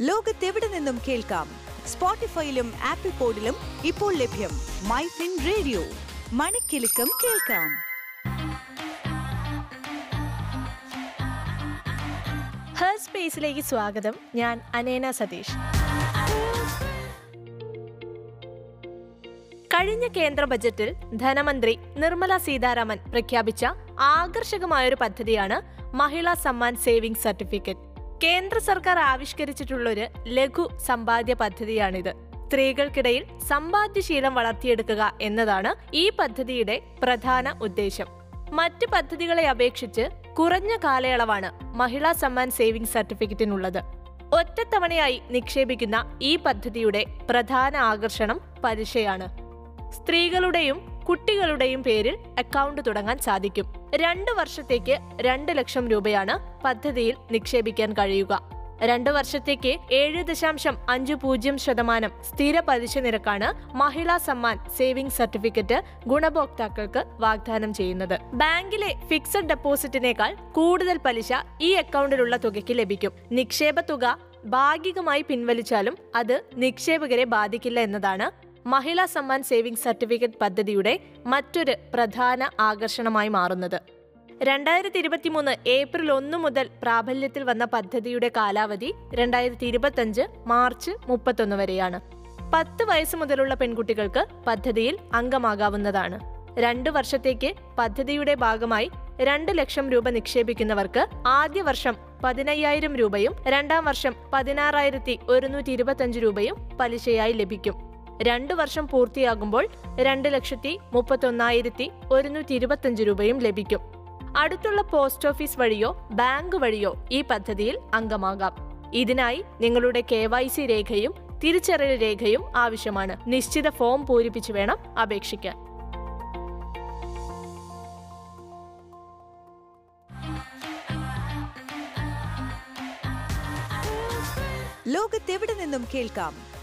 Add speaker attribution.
Speaker 1: ലോകത്തെവിടെ നിന്നും കേൾക്കാം? സ്പോട്ടിഫൈയിലും ആപ്പിൾ പോഡിലും ഇപ്പോൾ ലഭ്യം മൈ ഫിൻ റേഡിയോ. മണിക്കെലക്കം കേൾക്കാം.
Speaker 2: ഹർ സ്പേസിലേക്ക് സ്വാഗതം. ഞാൻ അനേന സതീഷ്. കഴിഞ്ഞ കേന്ദ്ര ബജറ്റിൽ ധനമന്ത്രി നിർമ്മല സീതാരാമൻ പ്രഖ്യാപിച്ച ആകർഷകമായൊരു പദ്ധതിയാണ് മഹിളാ സമ്മാൻ സേവിംഗ് സർട്ടിഫിക്കറ്റ്. കേന്ദ്ര സർക്കാർ ആവിഷ്കരിച്ചിട്ടുള്ളൊരു ലഘു സമ്പാദ്യ പദ്ധതിയാണിത്. സ്ത്രീകൾക്കിടയിൽ സമ്പാദ്യശീലം വളർത്തിയെടുക്കുക എന്നതാണ് ഈ പദ്ധതിയുടെ പ്രധാന ഉദ്ദേശം. മറ്റ് പദ്ധതികളെ അപേക്ഷിച്ച് കുറഞ്ഞ കാലയളവാണ് മഹിളാ സമ്മാൻ സേവിംഗ് സർട്ടിഫിക്കറ്റിനുള്ളത്. ഒറ്റത്തവണയായി നിക്ഷേപിക്കുന്ന ഈ പദ്ധതിയുടെ പ്രധാന ആകർഷണം പലിശയാണ്. സ്ത്രീകളുടെയും കുട്ടികളുടെയും പേരിൽ അക്കൗണ്ട് തുടങ്ങാൻ സാധിക്കും. രണ്ട് വർഷത്തേക്ക് രണ്ട് ലക്ഷം രൂപയാണ് പദ്ധതിയിൽ നിക്ഷേപിക്കാൻ കഴിയുക. രണ്ട് വർഷത്തേക്ക് ഏഴ് ദശാംശം അഞ്ച് പൂജ്യം ശതമാനം സ്ഥിര പലിശ നിരക്കാണ് മഹിളാ സമ്മാൻ സേവിംഗ് സർട്ടിഫിക്കറ്റ് ഗുണഭോക്താക്കൾക്ക് വാഗ്ദാനം ചെയ്യുന്നത്. ബാങ്കിലെ ഫിക്സഡ് ഡെപ്പോസിറ്റിനേക്കാൾ കൂടുതൽ പലിശ ഈ അക്കൗണ്ടിലുള്ള തുകയ്ക്ക് ലഭിക്കും. നിക്ഷേപ തുക ഭാഗികമായി പിൻവലിച്ചാലും അത് നിക്ഷേപകരെ ബാധിക്കില്ല എന്നതാണ് മഹിളാ സമ്മാൻ സേവിംഗ് സർട്ടിഫിക്കറ്റ് പദ്ധതിയുടെ മറ്റൊരു പ്രധാന ആകർഷണമായി മാറുന്നത്. രണ്ടായിരത്തി ഇരുപത്തിമൂന്ന് ഏപ്രിൽ ഒന്ന് മുതൽ പ്രാബല്യത്തിൽ വന്ന പദ്ധതിയുടെ കാലാവധി രണ്ടായിരത്തി ഇരുപത്തഞ്ച് മാർച്ച് മുപ്പത്തൊന്ന് വരെയാണ്. പത്ത് വയസ്സ് മുതലുള്ള പെൺകുട്ടികൾക്ക് പദ്ധതിയിൽ അംഗമാകാവുന്നതാണ്. രണ്ടു വർഷത്തേക്ക് പദ്ധതിയുടെ ഭാഗമായി രണ്ട് ലക്ഷം രൂപ നിക്ഷേപിക്കുന്നവർക്ക് ആദ്യ വർഷം പതിനയ്യായിരം രൂപയും രണ്ടാം വർഷം പതിനാറായിരത്തി ഒരുന്നൂറ്റി ഇരുപത്തഞ്ച് രൂപയും പലിശയായി ലഭിക്കും. രണ്ടു വർഷം പൂർത്തിയാകുമ്പോൾ രണ്ട് ലക്ഷത്തി മുപ്പത്തൊന്നായിരത്തി ഒരുന്നൂറ്റി ഇരുപത്തഞ്ച് രൂപയും ലഭിക്കും. അടുത്തുള്ള പോസ്റ്റ് ഓഫീസ് വഴിയോ ബാങ്ക് വഴിയോ ഈ പദ്ധതിയിൽ അംഗമാകാം. ഇതിനായി നിങ്ങളുടെ കെ രേഖയും തിരിച്ചറിയൽ രേഖയും ആവശ്യമാണ്. നിശ്ചിത ഫോം പൂരിപ്പിച്ചു വേണം അപേക്ഷിക്കാൻ.
Speaker 1: ലോകത്തെവിടെ നിന്നും കേൾക്കാം?